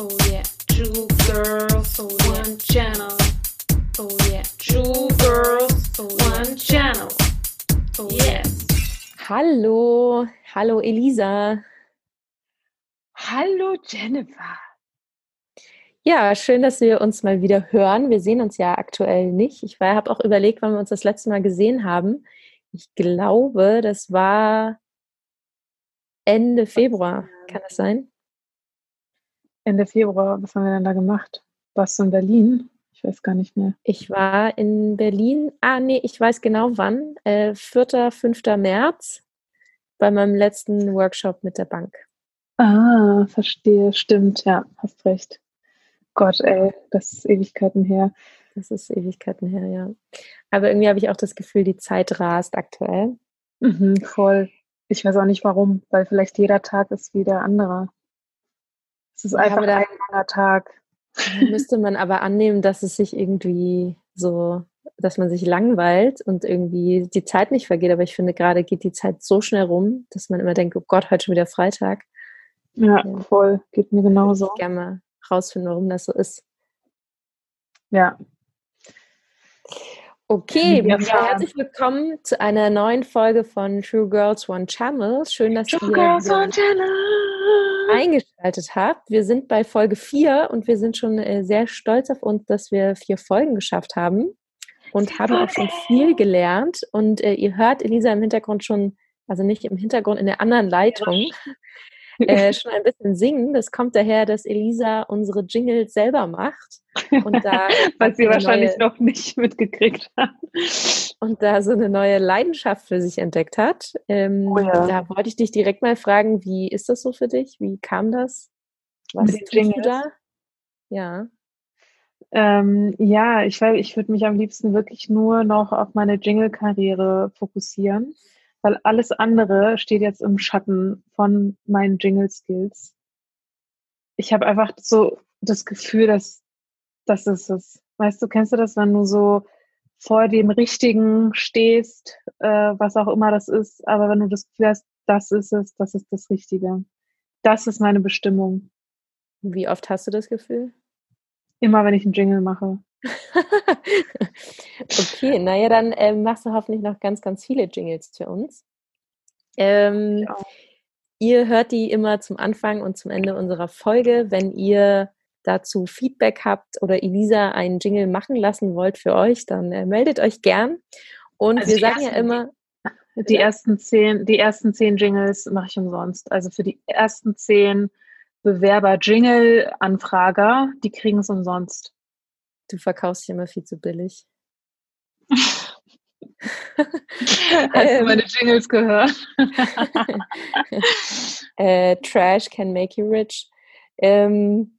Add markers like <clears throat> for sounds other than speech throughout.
Oh yeah, two girls, oh yeah, one channel. Oh yeah, two girls, oh one channel. Oh yes. Hallo, hallo Elisa. Hallo Jennifer. Ja, schön, dass wir uns mal wieder hören. Wir sehen uns ja aktuell nicht. Ich habe auch überlegt, wann wir uns das letzte Mal gesehen haben. Ich glaube, das war Ende Februar. Kann das sein? Ende Februar. Was haben wir denn da gemacht? Warst du in Berlin? Ich weiß gar nicht mehr. Ich war in Berlin. Ah, nee, ich weiß genau wann. Äh, 4., 5. März bei meinem letzten Workshop mit der Bank. Ah, verstehe. Stimmt, ja, hast recht. Gott, ey, das ist Ewigkeiten her. Das ist Ewigkeiten her, ja. Aber irgendwie habe ich auch das Gefühl, die Zeit rast aktuell. Mhm, voll. Ich weiß auch nicht warum, weil vielleicht jeder Tag ist wie der andere. Es ist einfach ein langer Tag. Müsste man aber annehmen, dass es sich irgendwie so, dass man sich langweilt und irgendwie die Zeit nicht vergeht. Aber ich finde, gerade geht die Zeit so schnell rum, dass man immer denkt, oh Gott, heute schon wieder Freitag. Ja, voll. Geht mir genauso. Ich gerne mal rausfinden, warum das so ist. Ja. Okay, ja. herzlich willkommen zu einer neuen Folge von True Girls One Channel. Schön, dass True ihr Channel. eingeschaltet habt. Wir sind bei Folge 4 und wir sind schon äh, sehr stolz auf uns, dass wir vier Folgen geschafft haben und haben auch schon viel gelernt. Und äh, ihr hört Elisa im Hintergrund schon, also nicht im Hintergrund, in der anderen Leitung. <laughs> äh, schon ein bisschen singen. Das kommt daher, dass Elisa unsere Jingles selber macht. Und da <laughs> Was sie wahrscheinlich neue, noch nicht mitgekriegt hat. Und da so eine neue Leidenschaft für sich entdeckt hat. Ähm, oh ja. Da wollte ich dich direkt mal fragen, wie ist das so für dich? Wie kam das? Was tust Jingles? du da? Ja. Ähm, ja, ich, ich würde mich am liebsten wirklich nur noch auf meine Jingle-Karriere fokussieren weil alles andere steht jetzt im Schatten von meinen Jingle-Skills. Ich habe einfach so das Gefühl, dass das ist es. Weißt du, kennst du das, wenn du so vor dem Richtigen stehst, äh, was auch immer das ist, aber wenn du das Gefühl hast, das ist es, das ist das Richtige. Das ist meine Bestimmung. Wie oft hast du das Gefühl? Immer, wenn ich einen Jingle mache. <laughs> okay, naja, dann ähm, machst du hoffentlich noch ganz, ganz viele Jingles für uns. Ähm, ja. Ihr hört die immer zum Anfang und zum Ende unserer Folge. Wenn ihr dazu Feedback habt oder Elisa einen Jingle machen lassen wollt für euch, dann äh, meldet euch gern. Und also wir sagen ersten, ja immer. Die ersten zehn, die ersten zehn Jingles mache ich umsonst. Also für die ersten zehn Bewerber-Jingle-Anfrager, die kriegen es umsonst. Du verkaufst dich immer viel zu billig. <laughs> Hast du meine <laughs> Jingles gehört? <laughs> äh, Trash can make you rich. Ähm,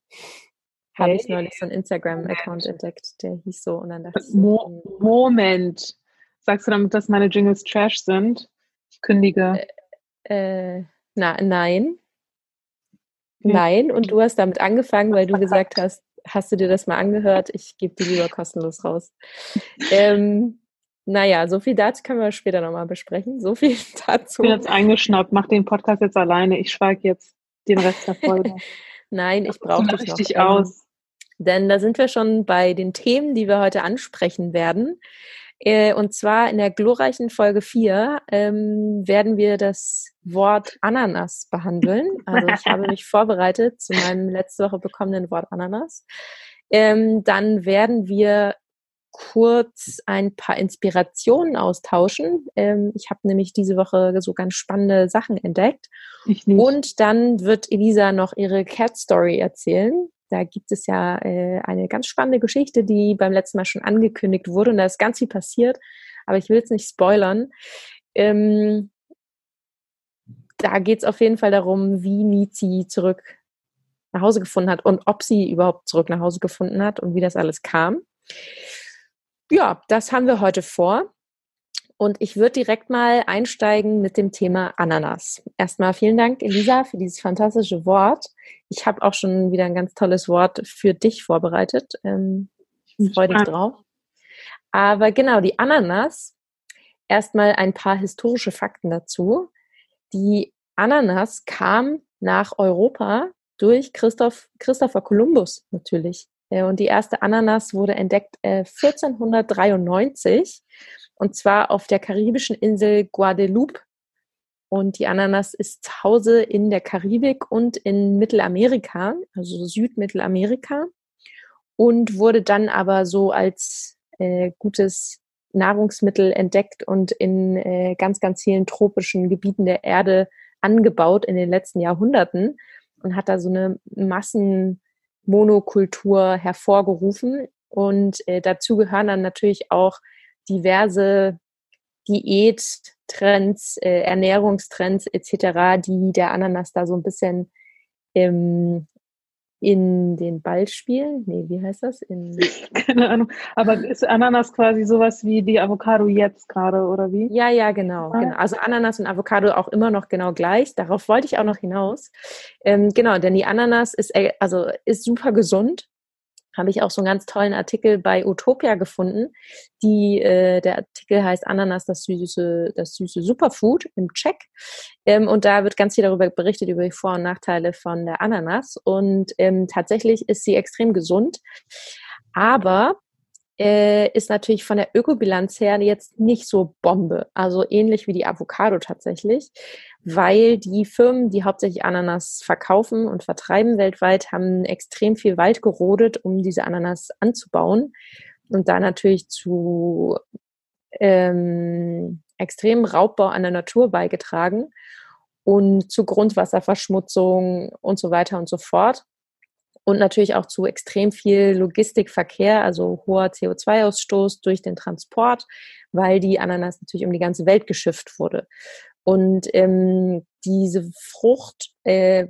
Habe ich neulich so einen Instagram-Account entdeckt, der hieß so. Und dann dachte ich Mo hm. Moment. Sagst du damit, dass meine Jingles Trash sind? Ich kündige. Äh, äh, na, nein. Nein, und du hast damit angefangen, weil du gesagt hast, hast du dir das mal angehört? Ich gebe die lieber kostenlos raus. Ähm, naja, so viel dazu können wir später nochmal besprechen. So viel dazu. <laughs> Ich bin jetzt eingeschnappt, mach den Podcast jetzt alleine. Ich schweige jetzt den Rest der Folge. <laughs> Nein, ich brauche dich noch. Richtig aus. Denn da sind wir schon bei den Themen, die wir heute ansprechen werden. Äh, und zwar in der glorreichen Folge 4 ähm, werden wir das Wort Ananas behandeln. Also ich habe mich <laughs> vorbereitet zu meinem letzte Woche bekommenen Wort Ananas. Ähm, dann werden wir kurz ein paar Inspirationen austauschen. Ähm, ich habe nämlich diese Woche so ganz spannende Sachen entdeckt. Und dann wird Elisa noch ihre Cat Story erzählen. Da gibt es ja äh, eine ganz spannende Geschichte, die beim letzten Mal schon angekündigt wurde und da ist ganz viel passiert, aber ich will es nicht spoilern. Ähm, da geht es auf jeden Fall darum, wie Mizi zurück nach Hause gefunden hat und ob sie überhaupt zurück nach Hause gefunden hat und wie das alles kam. Ja, das haben wir heute vor. Und ich würde direkt mal einsteigen mit dem Thema Ananas. Erstmal vielen Dank, Elisa, für dieses fantastische Wort. Ich habe auch schon wieder ein ganz tolles Wort für dich vorbereitet. Ähm, ich freue dich drauf. Aber genau, die Ananas. Erstmal ein paar historische Fakten dazu. Die Ananas kam nach Europa durch Christoph, Christopher Columbus natürlich. Äh, und die erste Ananas wurde entdeckt äh, 1493 und zwar auf der karibischen Insel Guadeloupe. Und die Ananas ist zu Hause in der Karibik und in Mittelamerika, also Südmittelamerika. Und wurde dann aber so als äh, gutes Nahrungsmittel entdeckt und in äh, ganz, ganz vielen tropischen Gebieten der Erde angebaut in den letzten Jahrhunderten und hat da so eine Massenmonokultur hervorgerufen. Und äh, dazu gehören dann natürlich auch diverse Diättrends, äh, Ernährungstrends etc., die der Ananas da so ein bisschen ähm, in den Ball spielen. Nee, wie heißt das? In <laughs> Keine Ahnung. Aber ist Ananas quasi sowas wie die Avocado jetzt gerade, oder wie? Ja, ja, genau, ah. genau. Also Ananas und Avocado auch immer noch genau gleich. Darauf wollte ich auch noch hinaus. Ähm, genau, denn die Ananas ist, äh, also ist super gesund habe ich auch so einen ganz tollen Artikel bei Utopia gefunden. Die, äh, der Artikel heißt Ananas, das süße, das süße Superfood im Check. Ähm, und da wird ganz viel darüber berichtet, über die Vor- und Nachteile von der Ananas. Und ähm, tatsächlich ist sie extrem gesund. Aber äh, ist natürlich von der Ökobilanz her jetzt nicht so Bombe. Also ähnlich wie die Avocado tatsächlich weil die Firmen, die hauptsächlich Ananas verkaufen und vertreiben weltweit, haben extrem viel Wald gerodet, um diese Ananas anzubauen und da natürlich zu ähm, extremen Raubbau an der Natur beigetragen und zu Grundwasserverschmutzung und so weiter und so fort. Und natürlich auch zu extrem viel Logistikverkehr, also hoher CO2-Ausstoß durch den Transport, weil die Ananas natürlich um die ganze Welt geschifft wurde. Und ähm, diese Frucht äh,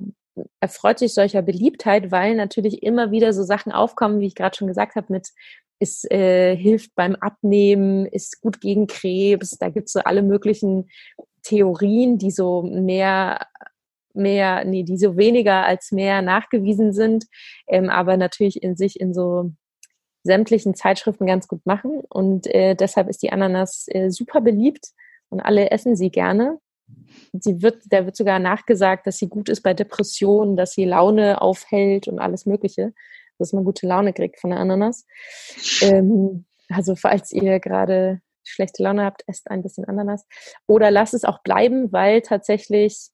erfreut sich solcher Beliebtheit, weil natürlich immer wieder so Sachen aufkommen, wie ich gerade schon gesagt habe, mit es äh, hilft beim Abnehmen, ist gut gegen Krebs. Da gibt es so alle möglichen Theorien, die so mehr mehr, nee, die so weniger als mehr nachgewiesen sind, ähm, aber natürlich in sich in so sämtlichen Zeitschriften ganz gut machen. Und äh, deshalb ist die Ananas äh, super beliebt und alle essen sie gerne. Sie wird, da wird sogar nachgesagt, dass sie gut ist bei Depressionen, dass sie Laune aufhält und alles Mögliche, dass man gute Laune kriegt von der Ananas. Ähm, also falls ihr gerade schlechte Laune habt, esst ein bisschen Ananas. Oder lasst es auch bleiben, weil tatsächlich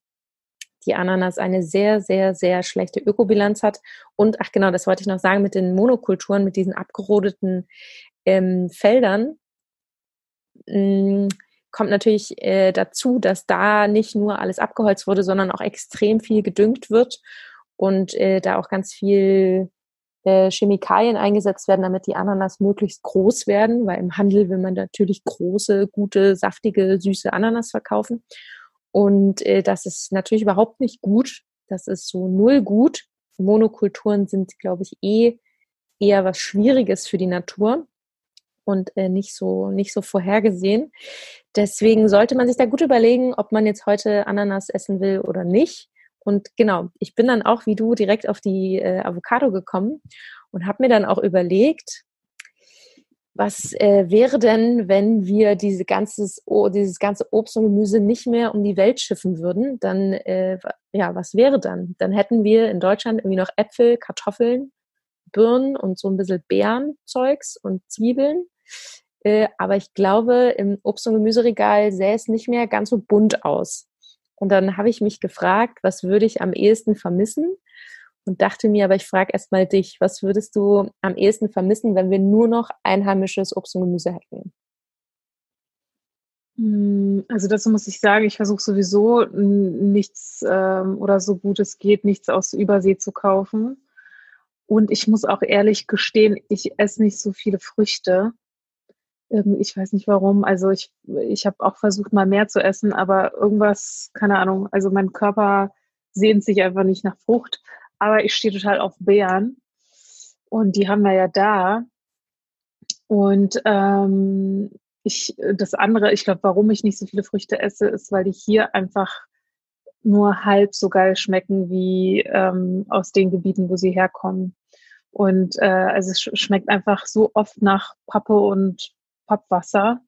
die Ananas eine sehr, sehr, sehr schlechte Ökobilanz hat. Und, ach genau, das wollte ich noch sagen, mit den Monokulturen, mit diesen abgerodeten ähm, Feldern. Mh, mm, kommt natürlich äh, dazu, dass da nicht nur alles abgeholzt wurde, sondern auch extrem viel gedüngt wird und äh, da auch ganz viel äh, Chemikalien eingesetzt werden, damit die Ananas möglichst groß werden, weil im Handel will man natürlich große, gute, saftige, süße Ananas verkaufen. Und äh, das ist natürlich überhaupt nicht gut. Das ist so null gut. Monokulturen sind, glaube ich, eh eher was Schwieriges für die Natur und äh, nicht so nicht so vorhergesehen. Deswegen sollte man sich da gut überlegen, ob man jetzt heute Ananas essen will oder nicht. Und genau, ich bin dann auch wie du direkt auf die äh, Avocado gekommen und habe mir dann auch überlegt, was äh, wäre denn, wenn wir diese ganzes, oh, dieses ganze Obst und Gemüse nicht mehr um die Welt schiffen würden? Dann, äh, ja, was wäre dann? Dann hätten wir in Deutschland irgendwie noch Äpfel, Kartoffeln, Birnen und so ein bisschen Beerenzeugs und Zwiebeln. Äh, aber ich glaube, im Obst- und Gemüseregal sähe es nicht mehr ganz so bunt aus. Und dann habe ich mich gefragt, was würde ich am ehesten vermissen? Und dachte mir, aber ich frage erstmal dich, was würdest du am ehesten vermissen, wenn wir nur noch einheimisches Obst und Gemüse hätten? Hm, also dazu muss ich sagen, ich versuche sowieso nichts ähm, oder so gut es geht, nichts aus Übersee zu kaufen. Und ich muss auch ehrlich gestehen, ich esse nicht so viele Früchte. Ähm, ich weiß nicht warum. Also ich, ich habe auch versucht, mal mehr zu essen, aber irgendwas, keine Ahnung, also mein Körper sehnt sich einfach nicht nach Frucht. Aber ich stehe total auf Beeren. Und die haben wir ja da. Und ähm, ich, das andere, ich glaube, warum ich nicht so viele Früchte esse, ist, weil die hier einfach nur halb so geil schmecken wie ähm, aus den Gebieten, wo sie herkommen. Und äh, also es schmeckt einfach so oft nach Pappe und Pappwasser,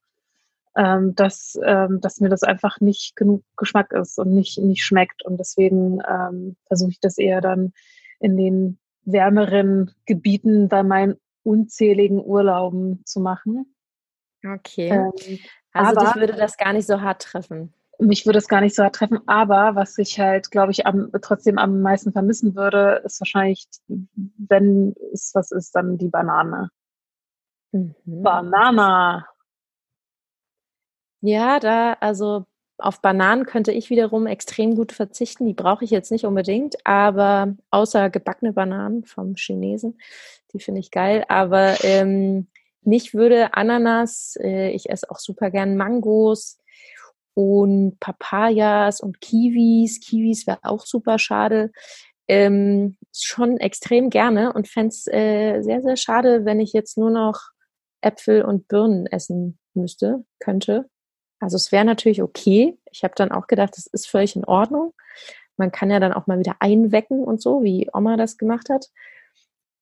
ähm, dass, ähm, dass mir das einfach nicht genug Geschmack ist und nicht, nicht schmeckt. Und deswegen ähm, versuche ich das eher dann in den wärmeren Gebieten bei meinen unzähligen Urlauben zu machen. Okay. Ähm, also aber, dich würde das gar nicht so hart treffen. Mich würde es gar nicht so hart treffen, aber was ich halt, glaube ich, am, trotzdem am meisten vermissen würde, ist wahrscheinlich, wenn es was ist, dann die Banane. Mhm. Banana. Ja, da, also auf Bananen könnte ich wiederum extrem gut verzichten. Die brauche ich jetzt nicht unbedingt, aber außer gebackene Bananen vom Chinesen, die finde ich geil. Aber ähm, mich würde Ananas, äh, ich esse auch super gern Mangos und Papayas und Kiwis. Kiwis wäre auch super schade. Ähm, schon extrem gerne und fände es äh, sehr, sehr schade, wenn ich jetzt nur noch Äpfel und Birnen essen müsste, könnte. Also es wäre natürlich okay. Ich habe dann auch gedacht, das ist völlig in Ordnung. Man kann ja dann auch mal wieder einwecken und so, wie Oma das gemacht hat.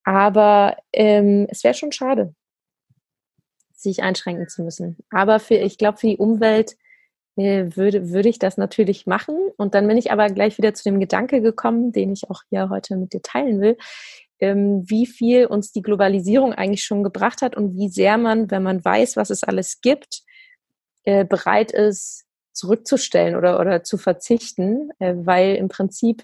Aber ähm, es wäre schon schade, sich einschränken zu müssen. Aber für, ich glaube, für die Umwelt äh, würde, würde ich das natürlich machen. Und dann bin ich aber gleich wieder zu dem Gedanke gekommen, den ich auch hier heute mit dir teilen will, ähm, wie viel uns die Globalisierung eigentlich schon gebracht hat und wie sehr man, wenn man weiß, was es alles gibt, äh, bereit ist, zurückzustellen oder, oder zu verzichten, äh, weil im Prinzip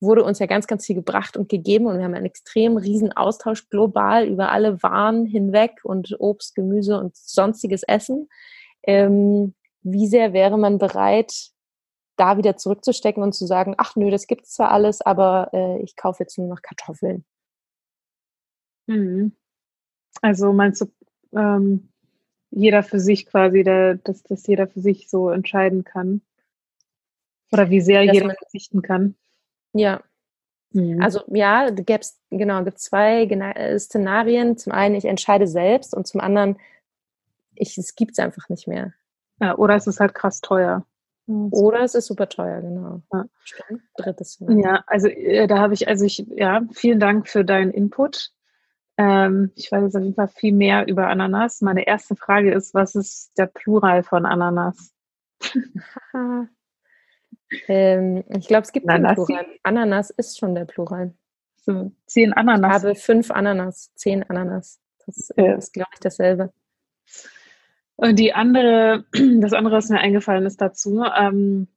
wurde uns ja ganz, ganz viel gebracht und gegeben und wir haben einen extrem riesen Austausch global über alle Waren hinweg und Obst, Gemüse und sonstiges Essen. Ähm, wie sehr wäre man bereit, da wieder zurückzustecken und zu sagen, ach nö, das gibt es zwar alles, aber äh, ich kaufe jetzt nur noch Kartoffeln. Mhm. Also meinst du, ähm, jeder für sich quasi, der, dass, dass jeder für sich so entscheiden kann. Oder wie sehr dass jeder man, verzichten kann. Ja. Mhm. Also ja, gäb's, genau, gibt zwei äh, Szenarien. Zum einen, ich entscheide selbst und zum anderen, ich, es gibt es einfach nicht mehr. Ja, oder es ist halt krass teuer. Oder es ist super teuer, genau. Ja. Drittes Szenario. Ja, also äh, da habe ich, also ich, ja, vielen Dank für deinen Input. Ähm, ich weiß jetzt auf jeden Fall viel mehr über Ananas. Meine erste Frage ist, was ist der Plural von Ananas? <laughs> ähm, ich glaube, es gibt keinen Plural. Ananas ist schon der Plural. So, zehn Ananas. Ich habe fünf Ananas, zehn Ananas. Das ja. ist, glaube ich, dasselbe. Und die andere, <clears throat> das andere, was mir eingefallen ist dazu, ähm,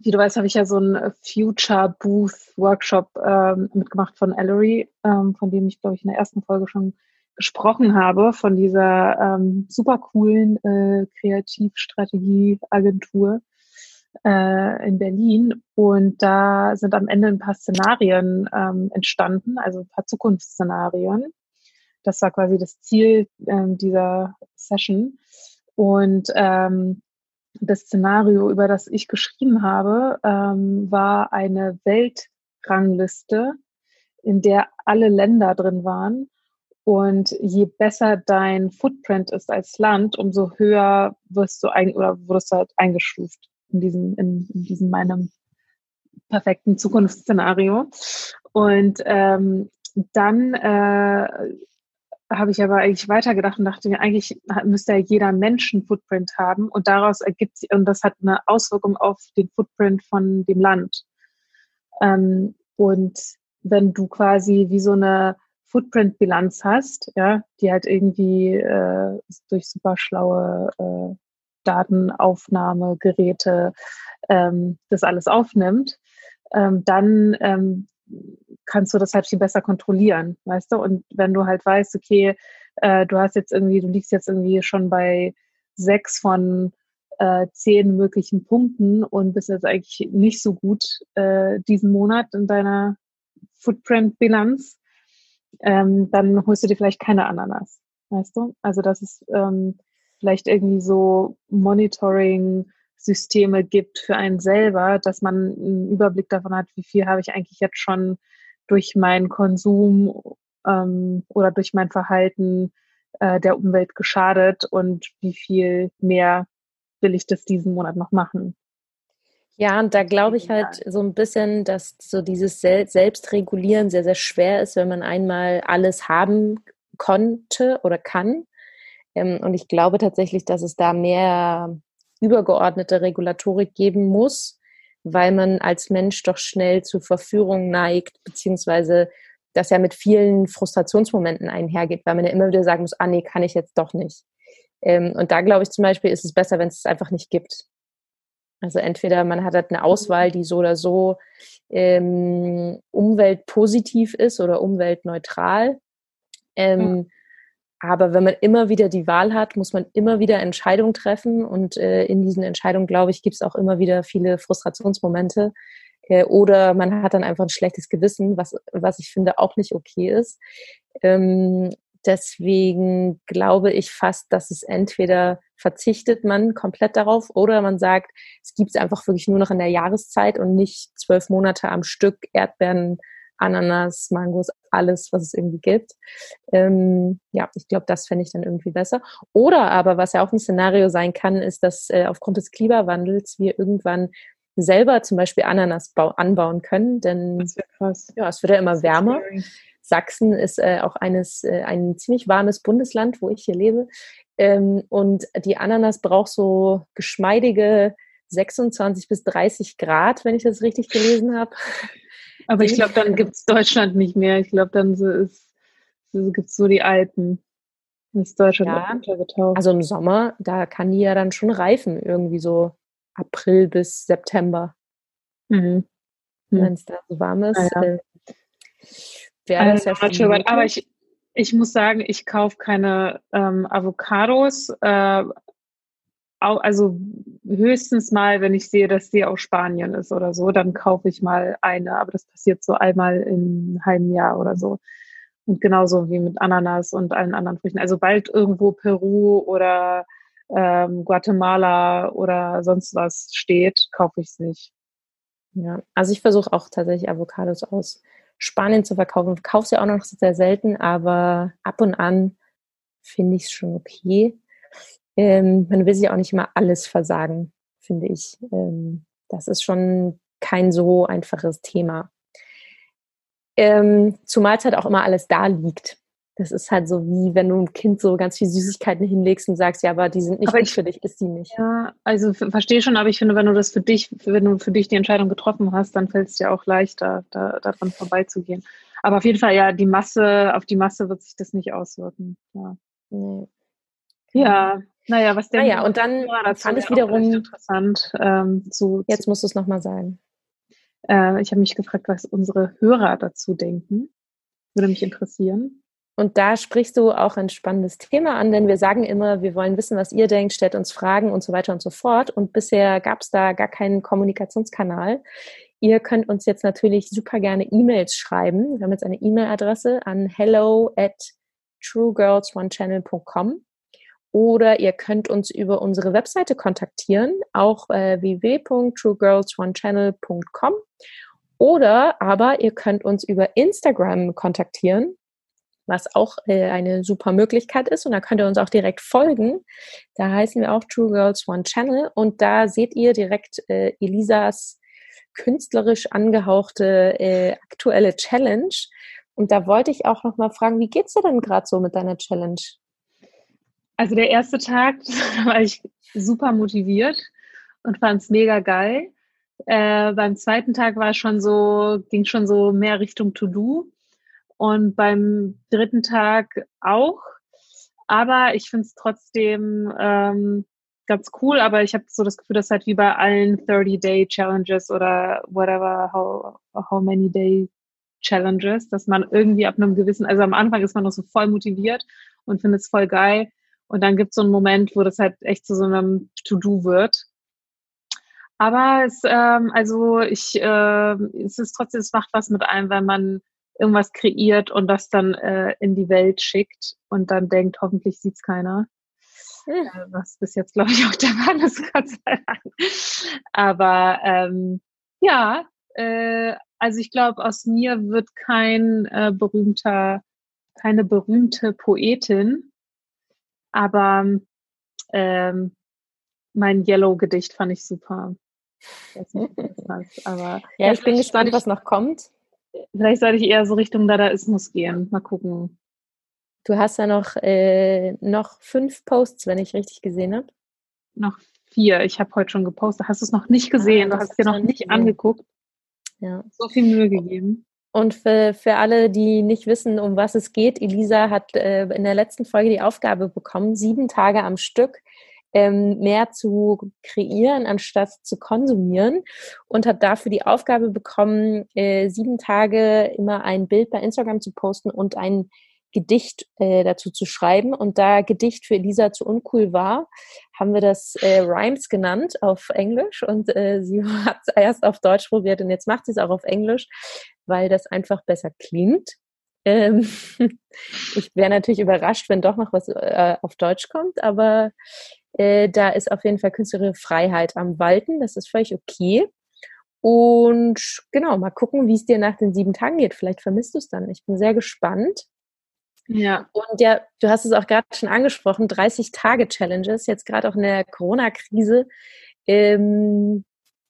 wie du weißt, habe ich ja so einen Future Booth Workshop ähm, mitgemacht von Ellery, ähm, von dem ich, glaube ich, in der ersten Folge schon gesprochen habe, von dieser ähm, super coolen äh, Kreativstrategie-Agentur äh, in Berlin. Und da sind am Ende ein paar Szenarien ähm, entstanden, also ein paar Zukunftsszenarien. Das war quasi das Ziel ähm, dieser Session. Und ähm, das Szenario, über das ich geschrieben habe, ähm, war eine Weltrangliste, in der alle Länder drin waren. Und je besser dein Footprint ist als Land, umso höher wirst du ein, oder wurdest du halt eingestuft in diesem, in, in diesem meinem perfekten Zukunftsszenario. Und ähm, dann äh, habe ich aber eigentlich weitergedacht und dachte mir, eigentlich müsste ja jeder Mensch einen Footprint haben und daraus ergibt sich, und das hat eine Auswirkung auf den Footprint von dem Land. Ähm, und wenn du quasi wie so eine Footprint-Bilanz hast, ja, die halt irgendwie äh, durch super schlaue äh, Datenaufnahmegeräte ähm, das alles aufnimmt, ähm, dann ähm, kannst du das halt viel besser kontrollieren, weißt du? Und wenn du halt weißt, okay, äh, du hast jetzt irgendwie, du liegst jetzt irgendwie schon bei sechs von äh, zehn möglichen Punkten und bist jetzt eigentlich nicht so gut äh, diesen Monat in deiner Footprint-Bilanz, ähm, dann holst du dir vielleicht keine Ananas, weißt du? Also das ist ähm, vielleicht irgendwie so Monitoring, Systeme gibt für einen selber, dass man einen Überblick davon hat, wie viel habe ich eigentlich jetzt schon durch meinen Konsum ähm, oder durch mein Verhalten äh, der Umwelt geschadet und wie viel mehr will ich das diesen Monat noch machen. Ja, und da glaube ich halt so ein bisschen, dass so dieses Sel Selbstregulieren sehr, sehr schwer ist, wenn man einmal alles haben konnte oder kann. Ähm, und ich glaube tatsächlich, dass es da mehr übergeordnete Regulatorik geben muss, weil man als Mensch doch schnell zu Verführung neigt, beziehungsweise das ja mit vielen Frustrationsmomenten einhergeht, weil man ja immer wieder sagen muss, ah nee, kann ich jetzt doch nicht. Ähm, und da glaube ich zum Beispiel, ist es besser, wenn es es einfach nicht gibt. Also entweder man hat halt eine Auswahl, die so oder so ähm, umweltpositiv ist oder umweltneutral. Ähm, ja. Aber wenn man immer wieder die Wahl hat, muss man immer wieder Entscheidungen treffen. Und äh, in diesen Entscheidungen, glaube ich, gibt es auch immer wieder viele Frustrationsmomente. Äh, oder man hat dann einfach ein schlechtes Gewissen, was, was ich finde auch nicht okay ist. Ähm, deswegen glaube ich fast, dass es entweder verzichtet man komplett darauf oder man sagt, es gibt es einfach wirklich nur noch in der Jahreszeit und nicht zwölf Monate am Stück Erdbeeren, Ananas, Mangos, alles, was es irgendwie gibt. Ähm, ja, ich glaube, das fände ich dann irgendwie besser. Oder aber, was ja auch ein Szenario sein kann, ist, dass äh, aufgrund des Klimawandels wir irgendwann selber zum Beispiel Ananas anbauen können, denn ja, es wird ja immer wärmer. Sachsen ist äh, auch eines, äh, ein ziemlich warmes Bundesland, wo ich hier lebe. Ähm, und die Ananas braucht so geschmeidige 26 bis 30 Grad, wenn ich das richtig gelesen habe. Aber ich glaube, dann gibt es Deutschland nicht mehr. Ich glaube, dann so so gibt es so die Alten. Ist Deutschland ja, untergetaucht. Also im Sommer, da kann die ja dann schon reifen, irgendwie so April bis September. Mhm. Mhm. Wenn es da so warm ist. Ah, ja. äh, wäre das ja schon aber ich, ich muss sagen, ich kaufe keine ähm, Avocados. Äh, also höchstens mal, wenn ich sehe, dass die aus Spanien ist oder so, dann kaufe ich mal eine. Aber das passiert so einmal im halben Jahr oder so. Und genauso wie mit Ananas und allen anderen Früchten. Also bald irgendwo Peru oder ähm, Guatemala oder sonst was steht, kaufe ich es nicht. Ja, also ich versuche auch tatsächlich Avocados aus Spanien zu verkaufen. Ich kaufe sie auch noch sehr selten, aber ab und an finde ich es schon okay. Ähm, man will sich auch nicht immer alles versagen, finde ich. Ähm, das ist schon kein so einfaches Thema. Ähm, zumal es halt auch immer alles da liegt. Das ist halt so wie, wenn du einem Kind so ganz viel Süßigkeiten hinlegst und sagst, ja, aber die sind nicht aber gut ich, für dich, ist die nicht. Ja, also verstehe schon, aber ich finde, wenn du das für dich, wenn du für dich die Entscheidung getroffen hast, dann fällt es dir auch leichter, da, daran vorbeizugehen. Aber auf jeden Fall, ja, die Masse, auf die Masse wird sich das nicht auswirken. Ja. Nee. Ja, naja, was denn? Naja, und dann ja, fand ich wiederum interessant. Ähm, zu, jetzt musst du es nochmal sagen. Äh, ich habe mich gefragt, was unsere Hörer dazu denken. Würde mich interessieren. Und da sprichst du auch ein spannendes Thema an, denn wir sagen immer, wir wollen wissen, was ihr denkt, stellt uns Fragen und so weiter und so fort. Und bisher gab es da gar keinen Kommunikationskanal. Ihr könnt uns jetzt natürlich super gerne E-Mails schreiben. Wir haben jetzt eine E-Mail-Adresse an hello at truegirlsonechannel.com oder ihr könnt uns über unsere Webseite kontaktieren, auch äh, www.truegirlsonechannel.com oder aber ihr könnt uns über Instagram kontaktieren was auch äh, eine super Möglichkeit ist. Und da könnt ihr uns auch direkt folgen. Da heißen wir auch True Girls One Channel und da seht ihr direkt äh, Elisas künstlerisch angehauchte äh, aktuelle Challenge. Und da wollte ich auch noch mal fragen, wie geht's dir denn gerade so mit deiner Challenge? Also der erste Tag <laughs> war ich super motiviert und fand es mega geil. Äh, beim zweiten Tag war schon so, ging schon so mehr Richtung To-Do und beim dritten Tag auch. Aber ich finde es trotzdem ähm, ganz cool, aber ich habe so das Gefühl, dass halt wie bei allen 30-Day-Challenges oder whatever, how, how many day Challenges, dass man irgendwie ab einem gewissen, also am Anfang ist man noch so voll motiviert und findet es voll geil. Und dann gibt es so einen Moment, wo das halt echt zu so einem To-Do wird. Aber es, ähm, also ich, äh, es ist trotzdem, es macht was mit einem, wenn man irgendwas kreiert und das dann äh, in die Welt schickt und dann denkt, hoffentlich sieht's keiner. Äh, was bis jetzt, glaube ich, <laughs> auch der Fall ist, Gott sei Dank. Aber ähm, ja, äh, also ich glaube, aus mir wird kein äh, berühmter, keine berühmte Poetin, aber ähm, mein Yellow-Gedicht fand ich super. Ich weiß nicht, was, <laughs> aber ja, ich bin gespannt, was noch kommt. Vielleicht sollte ich eher so Richtung Dadaismus gehen. Mal gucken. Du hast ja noch, äh, noch fünf Posts, wenn ich richtig gesehen habe. Noch 4. Ich habe heute schon gepostet. Hast du es noch nicht gesehen? Ah, du hast es dir noch nicht gesehen. angeguckt. Ja. So viel Mühe gegeben. Und für, für alle, die nicht wissen, um was es geht, Elisa hat äh, in der letzten Folge die Aufgabe bekommen, sieben Tage am Stück ähm, mehr zu kreieren, anstatt zu konsumieren. Und hat dafür die Aufgabe bekommen, äh, sieben Tage immer ein Bild bei Instagram zu posten und ein Gedicht äh, dazu zu schreiben. Und da Gedicht für Elisa zu uncool war, haben wir das äh, Rhymes genannt auf Englisch und äh, sie <laughs> hat es erst auf Deutsch probiert und jetzt macht sie es auch auf Englisch, weil das einfach besser klingt. Ähm, <laughs> ich wäre natürlich überrascht, wenn doch noch was äh, auf Deutsch kommt, aber äh, da ist auf jeden Fall künstlerische Freiheit am Walten. Das ist völlig okay. Und genau, mal gucken, wie es dir nach den sieben Tagen geht. Vielleicht vermisst du es dann. Ich bin sehr gespannt. Ja. Und ja, du hast es auch gerade schon angesprochen, 30-Tage-Challenges, jetzt gerade auch in der Corona-Krise. Ähm,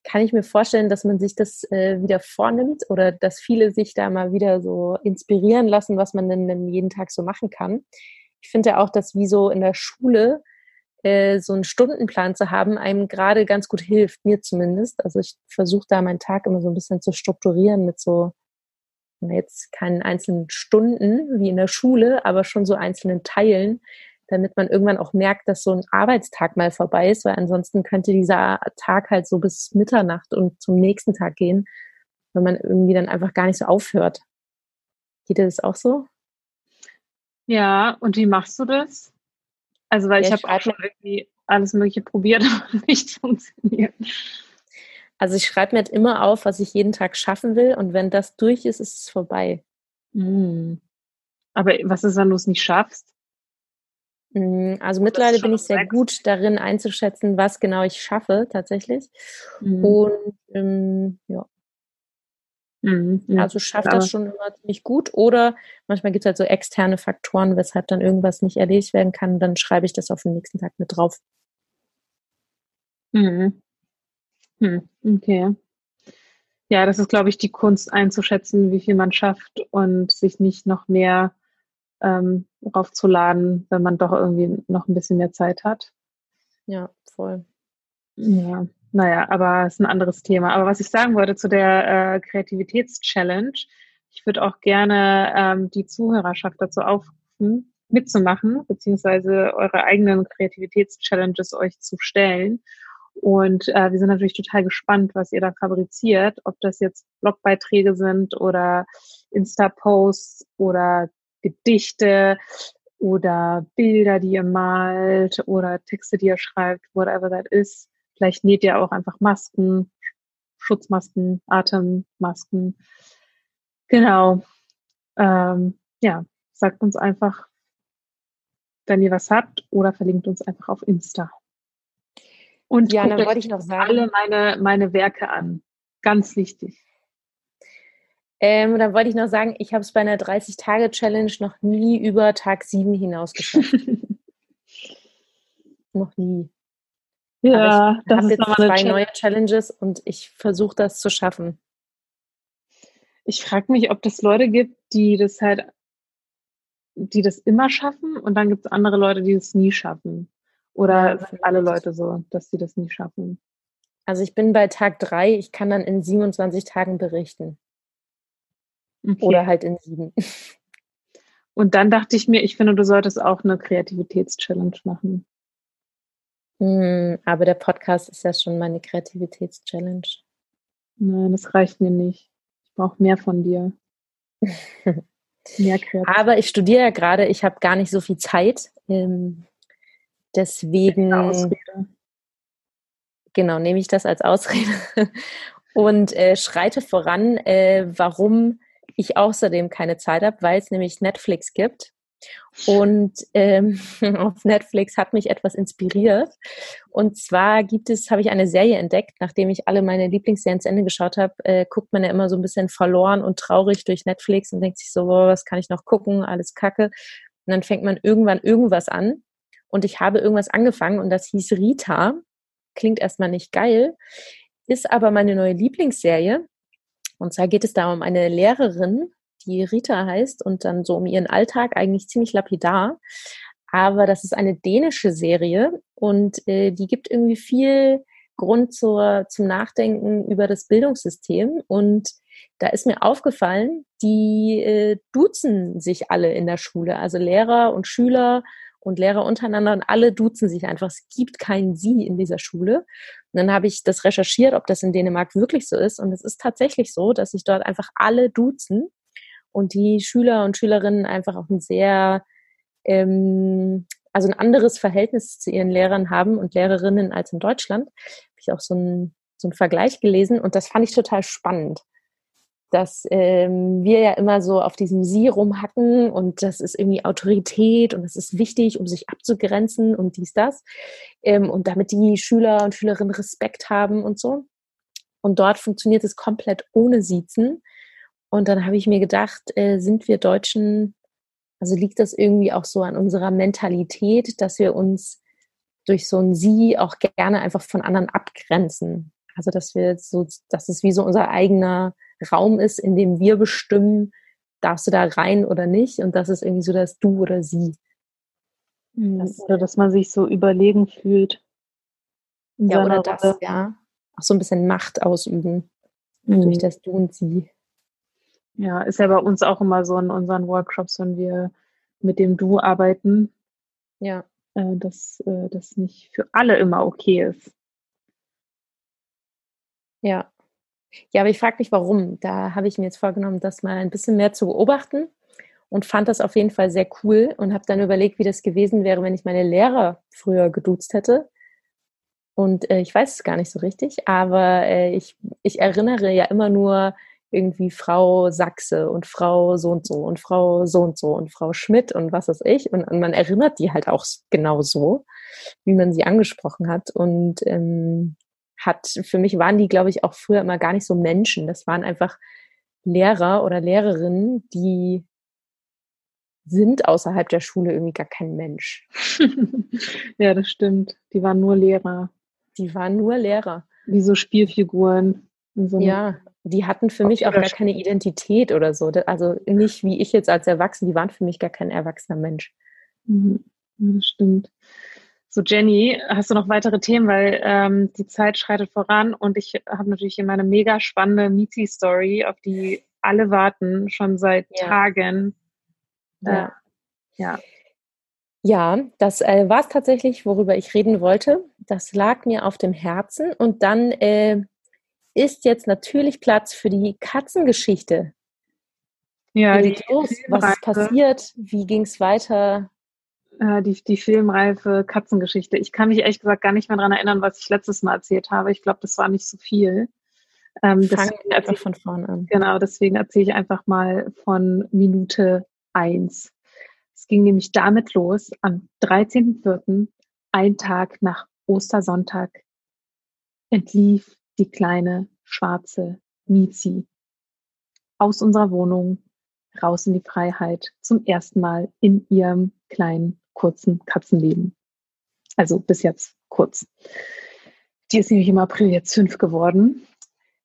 kann ich mir vorstellen, dass man sich das äh, wieder vornimmt oder dass viele sich da mal wieder so inspirieren lassen, was man denn, denn jeden Tag so machen kann. Ich finde ja auch, dass wie so in der Schule äh, so einen Stundenplan zu haben, einem gerade ganz gut hilft, mir zumindest. Also ich versuche da meinen Tag immer so ein bisschen zu strukturieren mit so jetzt keinen einzelnen Stunden wie in der Schule, aber schon so einzelnen Teilen, damit man irgendwann auch merkt, dass so ein Arbeitstag mal vorbei ist, weil ansonsten könnte dieser Tag halt so bis Mitternacht und zum nächsten Tag gehen, wenn man irgendwie dann einfach gar nicht so aufhört. Geht dir das auch so? Ja, und wie machst du das? Also, weil ja, ich habe auch schon irgendwie alles Mögliche probiert, <laughs> aber nicht funktioniert. Also ich schreibe mir halt immer auf, was ich jeden Tag schaffen will und wenn das durch ist, ist es vorbei. Mhm. Aber was ist, wenn du es nicht schaffst? Hm, also mittlerweile bin ich sehr weg. gut darin einzuschätzen, was genau ich schaffe tatsächlich. Mhm. Und ähm, ja. Mhm, also schafft das schon immer ziemlich gut. Oder manchmal gibt es halt so externe Faktoren, weshalb dann irgendwas nicht erledigt werden kann. Dann schreibe ich das auf den nächsten Tag mit drauf. Mhm. Hm, okay. Ja, das ist, glaube ich, die Kunst einzuschätzen, wie viel man schafft und sich nicht noch mehr ähm, raufzuladen, wenn man doch irgendwie noch ein bisschen mehr Zeit hat. Ja, voll. Ja. Naja, aber es ist ein anderes Thema. Aber was ich sagen wollte zu der äh, Kreativitätschallenge, ich würde auch gerne ähm, die Zuhörerschaft dazu aufrufen, mitzumachen, beziehungsweise eure eigenen Kreativitätschallenges euch zu stellen. Und äh, wir sind natürlich total gespannt, was ihr da fabriziert, ob das jetzt Blogbeiträge sind oder Insta-Posts oder Gedichte oder Bilder, die ihr malt oder Texte, die ihr schreibt, whatever that is. Vielleicht näht ihr auch einfach Masken, Schutzmasken, Atemmasken. Genau. Ähm, ja, sagt uns einfach, wenn ihr was habt oder verlinkt uns einfach auf Insta. Und ja, dann wollte ich noch sagen, alle meine, meine Werke an. Ganz wichtig. Ähm, dann wollte ich noch sagen, ich habe es bei einer 30-Tage-Challenge noch nie über Tag 7 hinaus geschafft. <laughs> noch nie. Ja, das ist jetzt zwei neue Challenges und ich versuche das zu schaffen. Ich frage mich, ob es Leute gibt, die das halt, die das immer schaffen und dann gibt es andere Leute, die es nie schaffen. Oder sind alle Leute so, dass sie das nie schaffen? Also ich bin bei Tag drei, ich kann dann in 27 Tagen berichten. Okay. Oder halt in sieben. <laughs> Und dann dachte ich mir, ich finde, du solltest auch eine Kreativitätschallenge machen. Hm, aber der Podcast ist ja schon meine Kreativitätschallenge. Nein, das reicht mir nicht. Ich brauche mehr von dir. <laughs> mehr Aber ich studiere ja gerade, ich habe gar nicht so viel Zeit. Ähm, deswegen. Genau, nehme ich das als Ausrede <laughs> und äh, schreite voran, äh, warum ich außerdem keine Zeit habe, weil es nämlich Netflix gibt. Und ähm, <laughs> auf Netflix hat mich etwas inspiriert. Und zwar gibt es, habe ich eine Serie entdeckt, nachdem ich alle meine Lieblingsserien zu Ende geschaut habe, äh, guckt man ja immer so ein bisschen verloren und traurig durch Netflix und denkt sich so, oh, was kann ich noch gucken, alles Kacke. Und dann fängt man irgendwann irgendwas an. Und ich habe irgendwas angefangen und das hieß Rita. Klingt erstmal nicht geil, ist aber meine neue Lieblingsserie. Und zwar geht es da um eine Lehrerin, die Rita heißt und dann so um ihren Alltag eigentlich ziemlich lapidar. Aber das ist eine dänische Serie und äh, die gibt irgendwie viel Grund zur, zum Nachdenken über das Bildungssystem. Und da ist mir aufgefallen, die äh, duzen sich alle in der Schule, also Lehrer und Schüler und Lehrer untereinander und alle duzen sich einfach. Es gibt kein Sie in dieser Schule. Und dann habe ich das recherchiert, ob das in Dänemark wirklich so ist. Und es ist tatsächlich so, dass sich dort einfach alle duzen und die Schüler und Schülerinnen einfach auch ein sehr, ähm, also ein anderes Verhältnis zu ihren Lehrern haben und Lehrerinnen als in Deutschland. Habe ich auch so einen, so einen Vergleich gelesen und das fand ich total spannend dass ähm, wir ja immer so auf diesem Sie rumhacken und das ist irgendwie Autorität und das ist wichtig, um sich abzugrenzen und dies, das. Ähm, und damit die Schüler und Schülerinnen Respekt haben und so. Und dort funktioniert es komplett ohne Siezen. Und dann habe ich mir gedacht, äh, sind wir Deutschen, also liegt das irgendwie auch so an unserer Mentalität, dass wir uns durch so ein Sie auch gerne einfach von anderen abgrenzen. Also dass wir so, das ist wie so unser eigener Raum ist, in dem wir bestimmen, darfst du da rein oder nicht. Und das ist irgendwie so das Du oder Sie. Mhm. Das, oder dass man sich so überlegen fühlt. Ja, oder das, Rolle. ja. Auch so ein bisschen Macht ausüben mhm. durch das Du und Sie. Ja, ist ja bei uns auch immer so in unseren Workshops, wenn wir mit dem Du arbeiten. Ja. Äh, dass äh, das nicht für alle immer okay ist. Ja. Ja, aber ich frage mich, warum. Da habe ich mir jetzt vorgenommen, das mal ein bisschen mehr zu beobachten und fand das auf jeden Fall sehr cool und habe dann überlegt, wie das gewesen wäre, wenn ich meine Lehrer früher geduzt hätte. Und äh, ich weiß es gar nicht so richtig, aber äh, ich, ich erinnere ja immer nur irgendwie Frau Sachse und Frau so und so und Frau so und so und Frau Schmidt und was weiß ich. Und, und man erinnert die halt auch genau so, wie man sie angesprochen hat. Und ähm, hat, für mich waren die, glaube ich, auch früher immer gar nicht so Menschen. Das waren einfach Lehrer oder Lehrerinnen, die sind außerhalb der Schule irgendwie gar kein Mensch. <laughs> ja, das stimmt. Die waren nur Lehrer. Die waren nur Lehrer. Wie so Spielfiguren. So ja, die hatten für mich auch gar keine Identität oder so. Also nicht wie ich jetzt als Erwachsener, die waren für mich gar kein erwachsener Mensch. Mhm. Das stimmt. So, Jenny, hast du noch weitere Themen, weil ähm, die Zeit schreitet voran und ich habe natürlich hier meine mega spannende Mizi-Story, auf die alle warten, schon seit ja. Tagen. Ja. Äh, ja. Ja, das äh, war es tatsächlich, worüber ich reden wollte. Das lag mir auf dem Herzen. Und dann äh, ist jetzt natürlich Platz für die Katzengeschichte. Ja, die los? Was ist passiert? Wie ging es weiter? Äh, die, die filmreife Katzengeschichte. Ich kann mich ehrlich gesagt gar nicht mehr daran erinnern, was ich letztes Mal erzählt habe. Ich glaube, das war nicht so viel. Ähm, Fangen wir einfach von vorne an. Genau, deswegen erzähle ich einfach mal von Minute eins. Es ging nämlich damit los, am 13.04., ein Tag nach Ostersonntag, entlief die kleine schwarze Mizi aus unserer Wohnung raus in die Freiheit zum ersten Mal in ihrem kleinen kurzen Katzenleben. Also bis jetzt kurz. Die ist nämlich im April jetzt fünf geworden.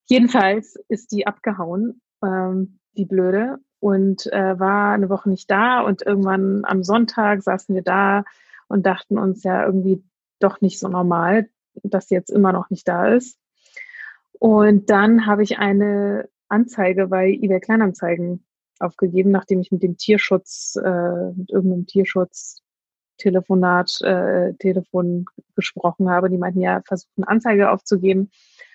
Jedenfalls ist die abgehauen, ähm, die Blöde, und äh, war eine Woche nicht da. Und irgendwann am Sonntag saßen wir da und dachten uns ja irgendwie doch nicht so normal, dass sie jetzt immer noch nicht da ist. Und dann habe ich eine Anzeige bei eBay Kleinanzeigen aufgegeben, nachdem ich mit dem Tierschutz, äh, mit irgendeinem Tierschutz Telefonat, äh, Telefon gesprochen habe. Die meinten ja, versucht eine Anzeige aufzugeben.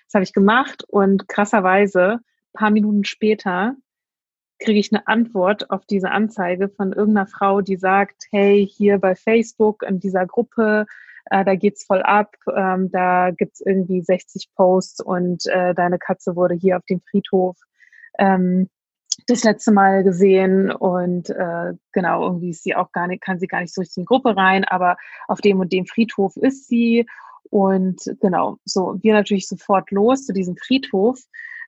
Das habe ich gemacht und krasserweise, paar Minuten später, kriege ich eine Antwort auf diese Anzeige von irgendeiner Frau, die sagt, hey, hier bei Facebook in dieser Gruppe, äh, da geht's voll ab, ähm, da gibt's irgendwie 60 Posts und äh, deine Katze wurde hier auf dem Friedhof ähm, das letzte Mal gesehen und äh, genau, irgendwie ist sie auch gar nicht, kann sie gar nicht so richtig in die Gruppe rein, aber auf dem und dem Friedhof ist sie. Und genau, so wir natürlich sofort los zu diesem Friedhof.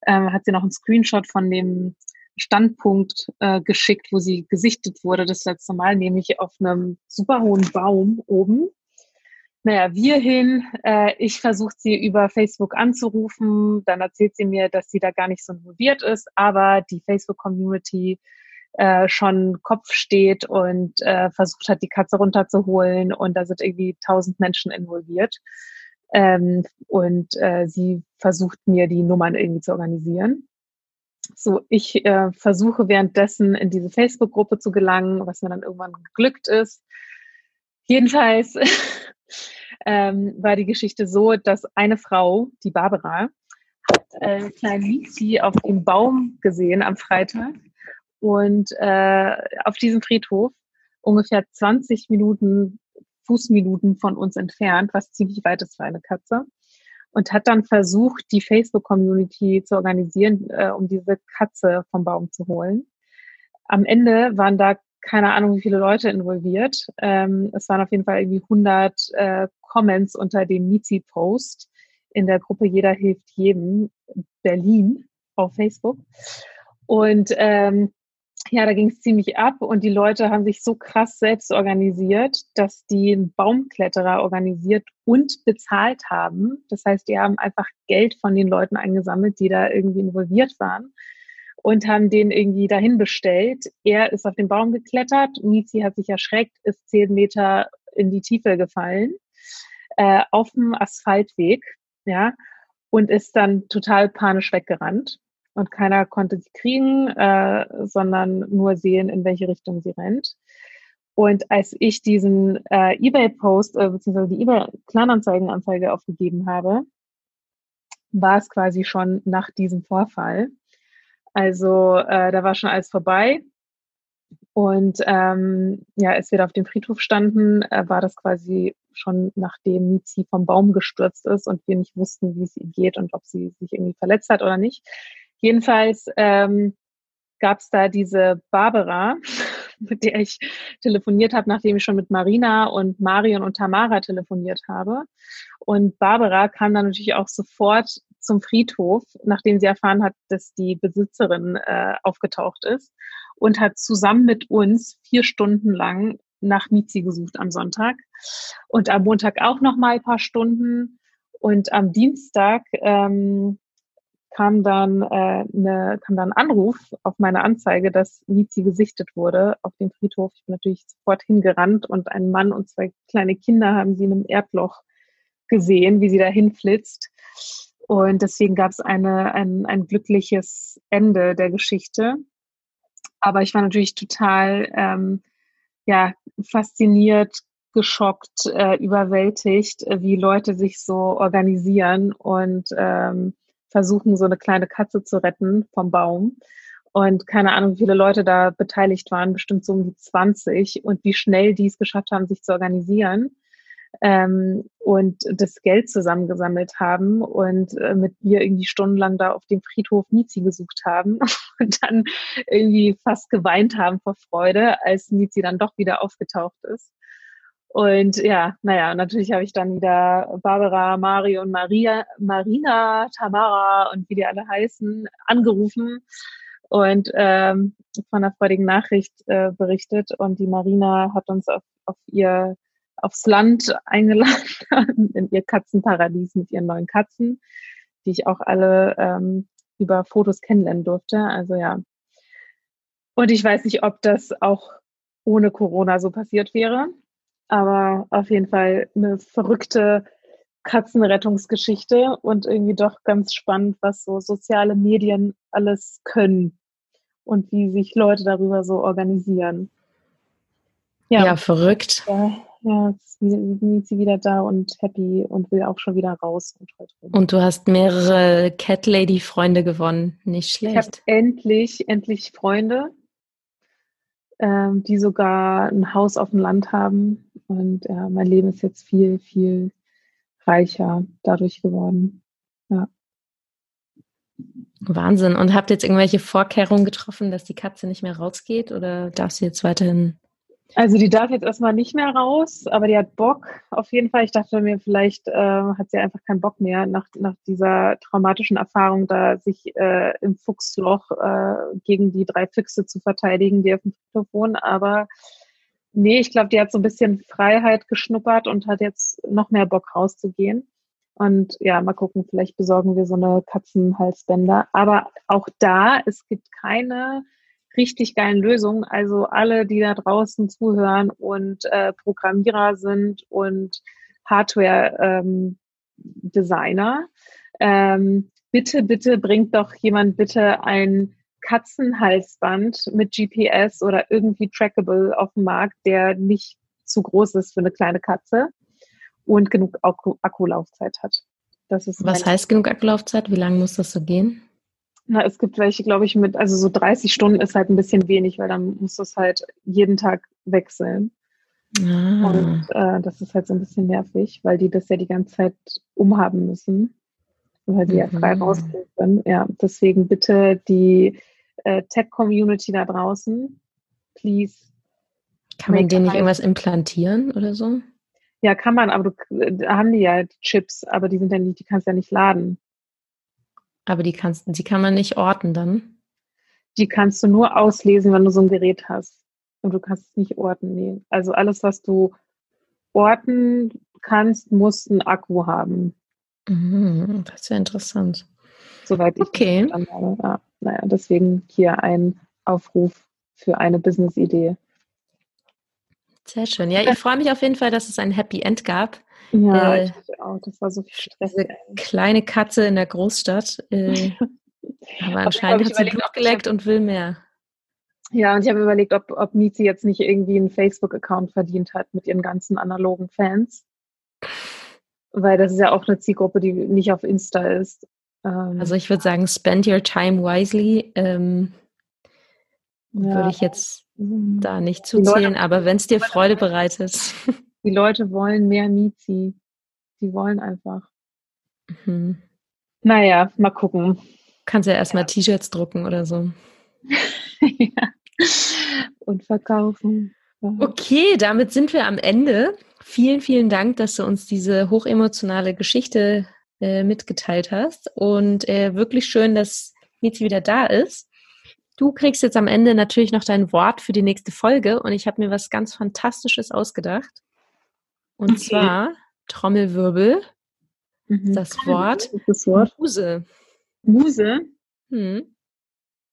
Ähm, hat sie noch einen Screenshot von dem Standpunkt äh, geschickt, wo sie gesichtet wurde das letzte Mal, nämlich auf einem super hohen Baum oben. Naja, wir hin. Äh, ich versuche sie über Facebook anzurufen. Dann erzählt sie mir, dass sie da gar nicht so involviert ist, aber die Facebook-Community äh, schon Kopf steht und äh, versucht hat, die Katze runterzuholen und da sind irgendwie tausend Menschen involviert. Ähm, und äh, sie versucht mir die Nummern irgendwie zu organisieren. So, ich äh, versuche währenddessen in diese Facebook-Gruppe zu gelangen, was mir dann irgendwann geglückt ist. Jedenfalls <laughs> ähm, war die Geschichte so, dass eine Frau, die Barbara, hat äh, kleinen Lizi auf dem Baum gesehen am Freitag und äh, auf diesem Friedhof ungefähr 20 Minuten, Fußminuten von uns entfernt, was ziemlich weit ist für eine Katze. Und hat dann versucht, die Facebook-Community zu organisieren, äh, um diese Katze vom Baum zu holen. Am Ende waren da keine Ahnung, wie viele Leute involviert. Ähm, es waren auf jeden Fall irgendwie 100 äh, Comments unter dem Mizi-Post in der Gruppe Jeder hilft jedem Berlin auf Facebook. Und ähm, ja, da ging es ziemlich ab und die Leute haben sich so krass selbst organisiert, dass die einen Baumkletterer organisiert und bezahlt haben. Das heißt, die haben einfach Geld von den Leuten eingesammelt, die da irgendwie involviert waren und haben den irgendwie dahin bestellt. Er ist auf den Baum geklettert, Mizi hat sich erschreckt, ist zehn Meter in die Tiefe gefallen, äh, auf dem Asphaltweg, ja, und ist dann total panisch weggerannt und keiner konnte sie kriegen, äh, sondern nur sehen, in welche Richtung sie rennt. Und als ich diesen äh, eBay-Post äh, bzw. die eBay-Kleinanzeigenanzeige aufgegeben habe, war es quasi schon nach diesem Vorfall. Also äh, da war schon alles vorbei. Und ähm, ja, als wir da auf dem Friedhof standen, äh, war das quasi schon nachdem Mizi vom Baum gestürzt ist und wir nicht wussten, wie es ihr geht und ob sie sich irgendwie verletzt hat oder nicht. Jedenfalls ähm, gab es da diese Barbara, <laughs> mit der ich telefoniert habe, nachdem ich schon mit Marina und Marion und Tamara telefoniert habe. Und Barbara kam dann natürlich auch sofort zum Friedhof, nachdem sie erfahren hat, dass die Besitzerin äh, aufgetaucht ist und hat zusammen mit uns vier Stunden lang nach Mizi gesucht am Sonntag und am Montag auch noch mal ein paar Stunden und am Dienstag ähm, kam dann, äh, ne, kam dann ein Anruf auf meine Anzeige, dass Mizi gesichtet wurde auf dem Friedhof. Ich bin natürlich sofort hingerannt und ein Mann und zwei kleine Kinder haben sie in einem Erdloch gesehen, wie sie dahin flitzt. Und deswegen gab es eine, ein, ein glückliches Ende der Geschichte. Aber ich war natürlich total ähm, ja, fasziniert, geschockt, äh, überwältigt, äh, wie Leute sich so organisieren und ähm, versuchen, so eine kleine Katze zu retten vom Baum. Und keine Ahnung, wie viele Leute da beteiligt waren, bestimmt so um die 20 und wie schnell die es geschafft haben, sich zu organisieren ähm, und das Geld zusammengesammelt haben und äh, mit mir irgendwie stundenlang da auf dem Friedhof Nizi gesucht haben <laughs> und dann irgendwie fast geweint haben vor Freude, als Nizi dann doch wieder aufgetaucht ist. Und ja, naja, natürlich habe ich dann wieder Barbara, Mario und Maria, Marina, Tamara und wie die alle heißen, angerufen und ähm, von einer freudigen Nachricht äh, berichtet. Und die Marina hat uns auf, auf ihr aufs Land eingeladen, <laughs> in ihr Katzenparadies mit ihren neuen Katzen, die ich auch alle ähm, über Fotos kennenlernen durfte. Also ja. Und ich weiß nicht, ob das auch ohne Corona so passiert wäre. Aber auf jeden Fall eine verrückte Katzenrettungsgeschichte und irgendwie doch ganz spannend, was so soziale Medien alles können und wie sich Leute darüber so organisieren. Ja, ja verrückt. Ja, ja, jetzt ist sie wieder da und happy und will auch schon wieder raus. Und, und du hast mehrere Cat Lady Freunde gewonnen, nicht schlecht. Ich habe endlich, endlich Freunde ähm, die sogar ein Haus auf dem Land haben. Und ja, mein Leben ist jetzt viel, viel reicher dadurch geworden. Ja. Wahnsinn. Und habt ihr jetzt irgendwelche Vorkehrungen getroffen, dass die Katze nicht mehr rausgeht oder darf sie jetzt weiterhin also die darf jetzt erstmal nicht mehr raus, aber die hat Bock auf jeden Fall. Ich dachte mir, vielleicht äh, hat sie einfach keinen Bock mehr nach, nach dieser traumatischen Erfahrung, da sich äh, im Fuchsloch äh, gegen die drei Füchse zu verteidigen, die auf dem Friedhof wohnen. Aber nee, ich glaube, die hat so ein bisschen Freiheit geschnuppert und hat jetzt noch mehr Bock rauszugehen. Und ja, mal gucken, vielleicht besorgen wir so eine Katzenhalsbänder. Aber auch da, es gibt keine richtig geilen Lösungen. Also alle, die da draußen zuhören und äh, Programmierer sind und Hardware-Designer, ähm, ähm, bitte, bitte bringt doch jemand bitte ein Katzenhalsband mit GPS oder irgendwie trackable auf den Markt, der nicht zu groß ist für eine kleine Katze und genug Akku Akkulaufzeit hat. Was heißt genug Akkulaufzeit? Wie lange muss das so gehen? Na, es gibt welche, glaube ich, mit, also so 30 Stunden ist halt ein bisschen wenig, weil dann musst du es halt jeden Tag wechseln. Ah. Und äh, das ist halt so ein bisschen nervig, weil die das ja die ganze Zeit umhaben müssen, weil die mhm. ja frei rausgehen können. Ja, deswegen bitte die äh, Tech-Community da draußen, please. Kann man denen nicht irgendwas implantieren oder so? Ja, kann man, aber du, da haben die ja Chips, aber die sind ja nicht, die kannst du ja nicht laden. Aber die kannst, die kann man nicht orten dann? Die kannst du nur auslesen, wenn du so ein Gerät hast. Und du kannst es nicht orten, nee. Also alles, was du orten kannst, muss einen Akku haben. Mhm, das ist ja interessant. Soweit ich okay. Ja, naja, deswegen hier ein Aufruf für eine Business-Idee. Sehr schön. Ja, ich freue mich auf jeden Fall, dass es ein Happy End gab. Ja, äh, ich auch. Das war so viel Stress. Diese kleine Katze in der Großstadt. Äh, <laughs> aber anscheinend hat sie Blut geleckt und will mehr. Ja, und ich habe überlegt, ob, ob Mizi jetzt nicht irgendwie einen Facebook-Account verdient hat mit ihren ganzen analogen Fans. Weil das ist ja auch eine Zielgruppe, die nicht auf Insta ist. Ähm, also ich würde sagen, spend your time wisely. Ähm, ja. Würde ich jetzt mhm. da nicht zuzählen, aber wenn es dir Freude bereitet. <laughs> Die Leute wollen mehr Mizi. Die wollen einfach. Mhm. Naja, mal gucken. Kannst ja erstmal ja. T-Shirts drucken oder so. <laughs> ja. Und verkaufen. Okay, damit sind wir am Ende. Vielen, vielen Dank, dass du uns diese hochemotionale Geschichte äh, mitgeteilt hast. Und äh, wirklich schön, dass Mizi wieder da ist. Du kriegst jetzt am Ende natürlich noch dein Wort für die nächste Folge und ich habe mir was ganz Fantastisches ausgedacht. Und okay. zwar Trommelwirbel, mhm. das, Wort das Wort Muse. Muse? Hm.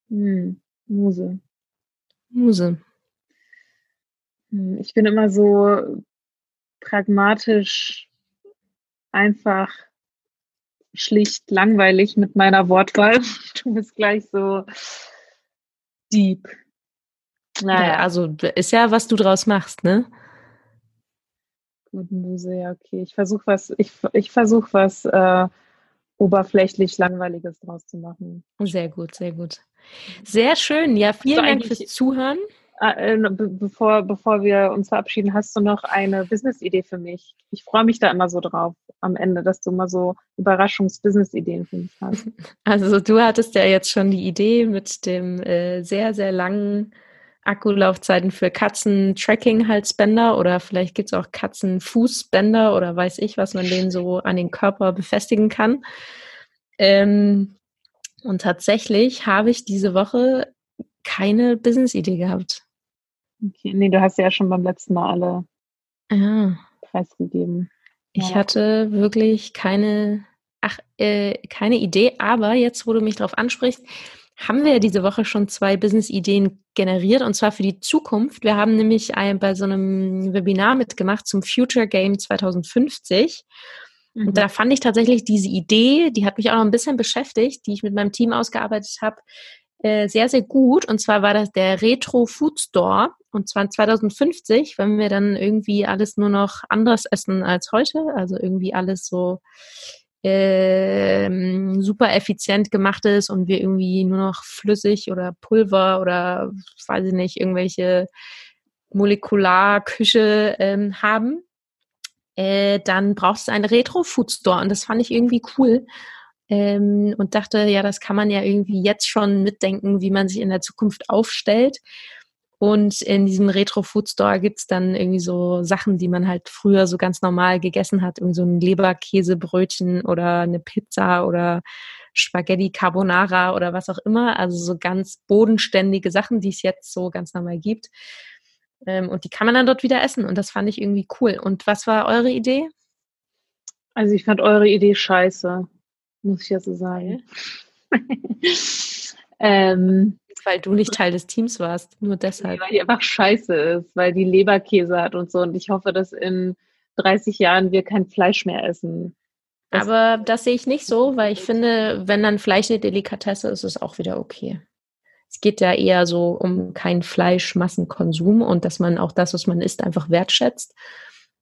Hm. Muse. Muse. Hm. Ich bin immer so pragmatisch, einfach, schlicht, langweilig mit meiner Wortwahl. <laughs> Du bist gleich so deep. Naja, also ist ja, was du draus machst, ne? Muse, ja, okay. Ich versuche was, ich, ich versuche was äh, oberflächlich Langweiliges draus zu machen. Sehr gut, sehr gut. Sehr schön. Ja, vielen Dank fürs Zuhören. Ah, äh, bevor, bevor wir uns verabschieden, hast du noch eine Business-Idee für mich? Ich freue mich da immer so drauf am Ende, dass du mal so Überraschungs-Business-Ideen für mich hast. <laughs> Also du hattest ja jetzt schon die Idee mit dem äh, sehr, sehr langen Akkulaufzeiten für Katzen-Tracking-Halsbänder oder vielleicht gibt es auch Katzen-Fußbänder oder weiß ich, was man denen so an den Körper befestigen kann. Ähm, und tatsächlich habe ich diese Woche keine Business-Idee gehabt. Okay, nee, du hast ja schon beim letzten Mal alle ah. preisgegeben. Ich ja. hatte wirklich keine, ach, äh, keine Idee, aber jetzt, wo du mich darauf ansprichst, haben wir diese Woche schon zwei Business-Ideen generiert und zwar für die Zukunft. Wir haben nämlich ein, bei so einem Webinar mitgemacht zum Future Game 2050. Mhm. Und da fand ich tatsächlich diese Idee, die hat mich auch noch ein bisschen beschäftigt, die ich mit meinem Team ausgearbeitet habe, äh, sehr, sehr gut. Und zwar war das der Retro Food Store. Und zwar 2050, wenn wir dann irgendwie alles nur noch anders essen als heute. Also irgendwie alles so ähm, super effizient gemacht ist und wir irgendwie nur noch flüssig oder Pulver oder weiß ich nicht, irgendwelche Molekularküche ähm, haben, äh, dann brauchst du einen Retro-Food Store und das fand ich irgendwie cool. Ähm, und dachte, ja, das kann man ja irgendwie jetzt schon mitdenken, wie man sich in der Zukunft aufstellt. Und in diesem Retro Food Store gibt's dann irgendwie so Sachen, die man halt früher so ganz normal gegessen hat. Irgendwie so ein Leberkäsebrötchen oder eine Pizza oder Spaghetti Carbonara oder was auch immer. Also so ganz bodenständige Sachen, die es jetzt so ganz normal gibt. Ähm, und die kann man dann dort wieder essen. Und das fand ich irgendwie cool. Und was war eure Idee? Also ich fand eure Idee scheiße, muss ich ja so sagen. <laughs> Ähm, weil du nicht Teil des Teams warst, nur deshalb. Weil die einfach scheiße ist, weil die Leberkäse hat und so. Und ich hoffe, dass in 30 Jahren wir kein Fleisch mehr essen. Das Aber das sehe ich nicht so, weil ich finde, wenn dann Fleisch eine Delikatesse ist, ist es auch wieder okay. Es geht ja eher so um keinen Fleischmassenkonsum und dass man auch das, was man isst, einfach wertschätzt.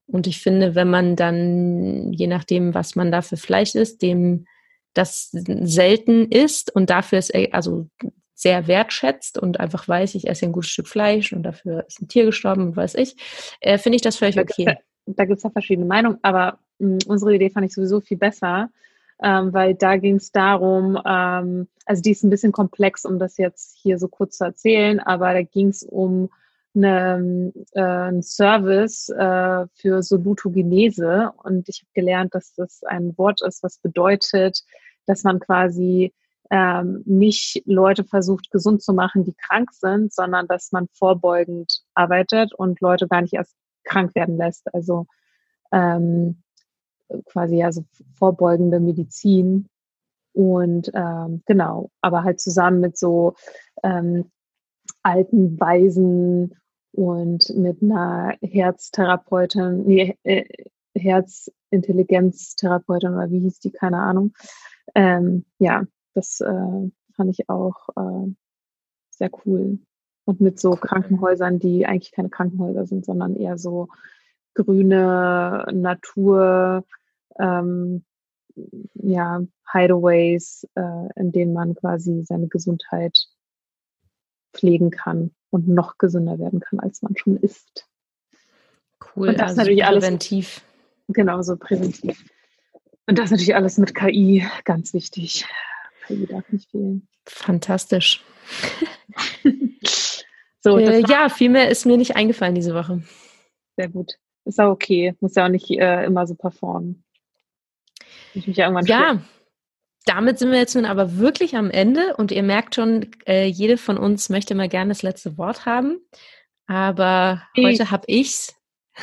Und ich finde, wenn man dann, je nachdem, was man da für Fleisch isst, dem das selten ist und dafür ist, also sehr wertschätzt und einfach weiß, ich esse ein gutes Stück Fleisch und dafür ist ein Tier gestorben und weiß ich, äh, finde ich das völlig okay. Da gibt es ja verschiedene Meinungen, aber mh, unsere Idee fand ich sowieso viel besser, ähm, weil da ging es darum, ähm, also die ist ein bisschen komplex, um das jetzt hier so kurz zu erzählen, aber da ging es um eine, äh, einen Service äh, für Solutogenese und ich habe gelernt, dass das ein Wort ist, was bedeutet, dass man quasi ähm, nicht Leute versucht gesund zu machen, die krank sind, sondern dass man vorbeugend arbeitet und Leute gar nicht erst krank werden lässt. Also ähm, quasi also vorbeugende Medizin und ähm, genau, aber halt zusammen mit so ähm, alten Weisen und mit einer Herztherapeutin, nee, äh, Herzintelligenztherapeutin oder wie hieß die, keine Ahnung. Ähm, ja, das äh, fand ich auch äh, sehr cool. Und mit so Krankenhäusern, die eigentlich keine Krankenhäuser sind, sondern eher so grüne Natur, ähm, ja, Hideaways, äh, in denen man quasi seine Gesundheit pflegen kann und noch gesünder werden kann, als man schon ist. Cool, und das also natürlich alles präventiv. Genau, so präventiv. Und das natürlich alles mit KI ganz wichtig. KI darf nicht fehlen. Fantastisch. <laughs> so, äh, ja, viel mehr ist mir nicht eingefallen diese Woche. Sehr gut. Ist auch okay. Muss ja auch nicht äh, immer so performen. Ich mich ja, irgendwann ja damit sind wir jetzt nun aber wirklich am Ende und ihr merkt schon, äh, jede von uns möchte mal gerne das letzte Wort haben. Aber ich. heute habe ich's. <laughs>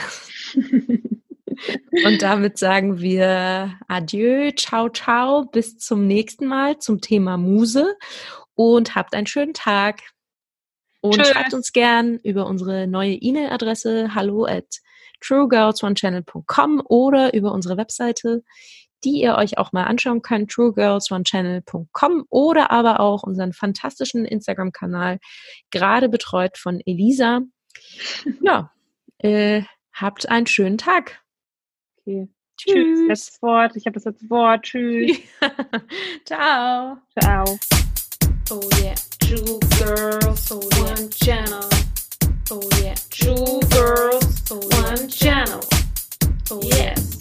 und damit sagen wir Adieu, ciao, ciao, bis zum nächsten Mal zum Thema Muse und habt einen schönen Tag. Und Tschüss. schreibt uns gern über unsere neue E-Mail-Adresse hallo at truegirlsonechannel.com oder über unsere Webseite die ihr euch auch mal anschauen könnt, truegirlsonechannel.com oder aber auch unseren fantastischen Instagram-Kanal, gerade betreut von Elisa. <laughs> Ja, äh, habt einen schönen Tag. Okay. Tschüss. Tschüss. Letztes Wort. Ich habe das letzte Wort. Tschüss. <laughs> Ciao. Ciao. Oh yeah, True Girls, oh one channel. Oh yeah, True Girls, oh one channel. Oh yes.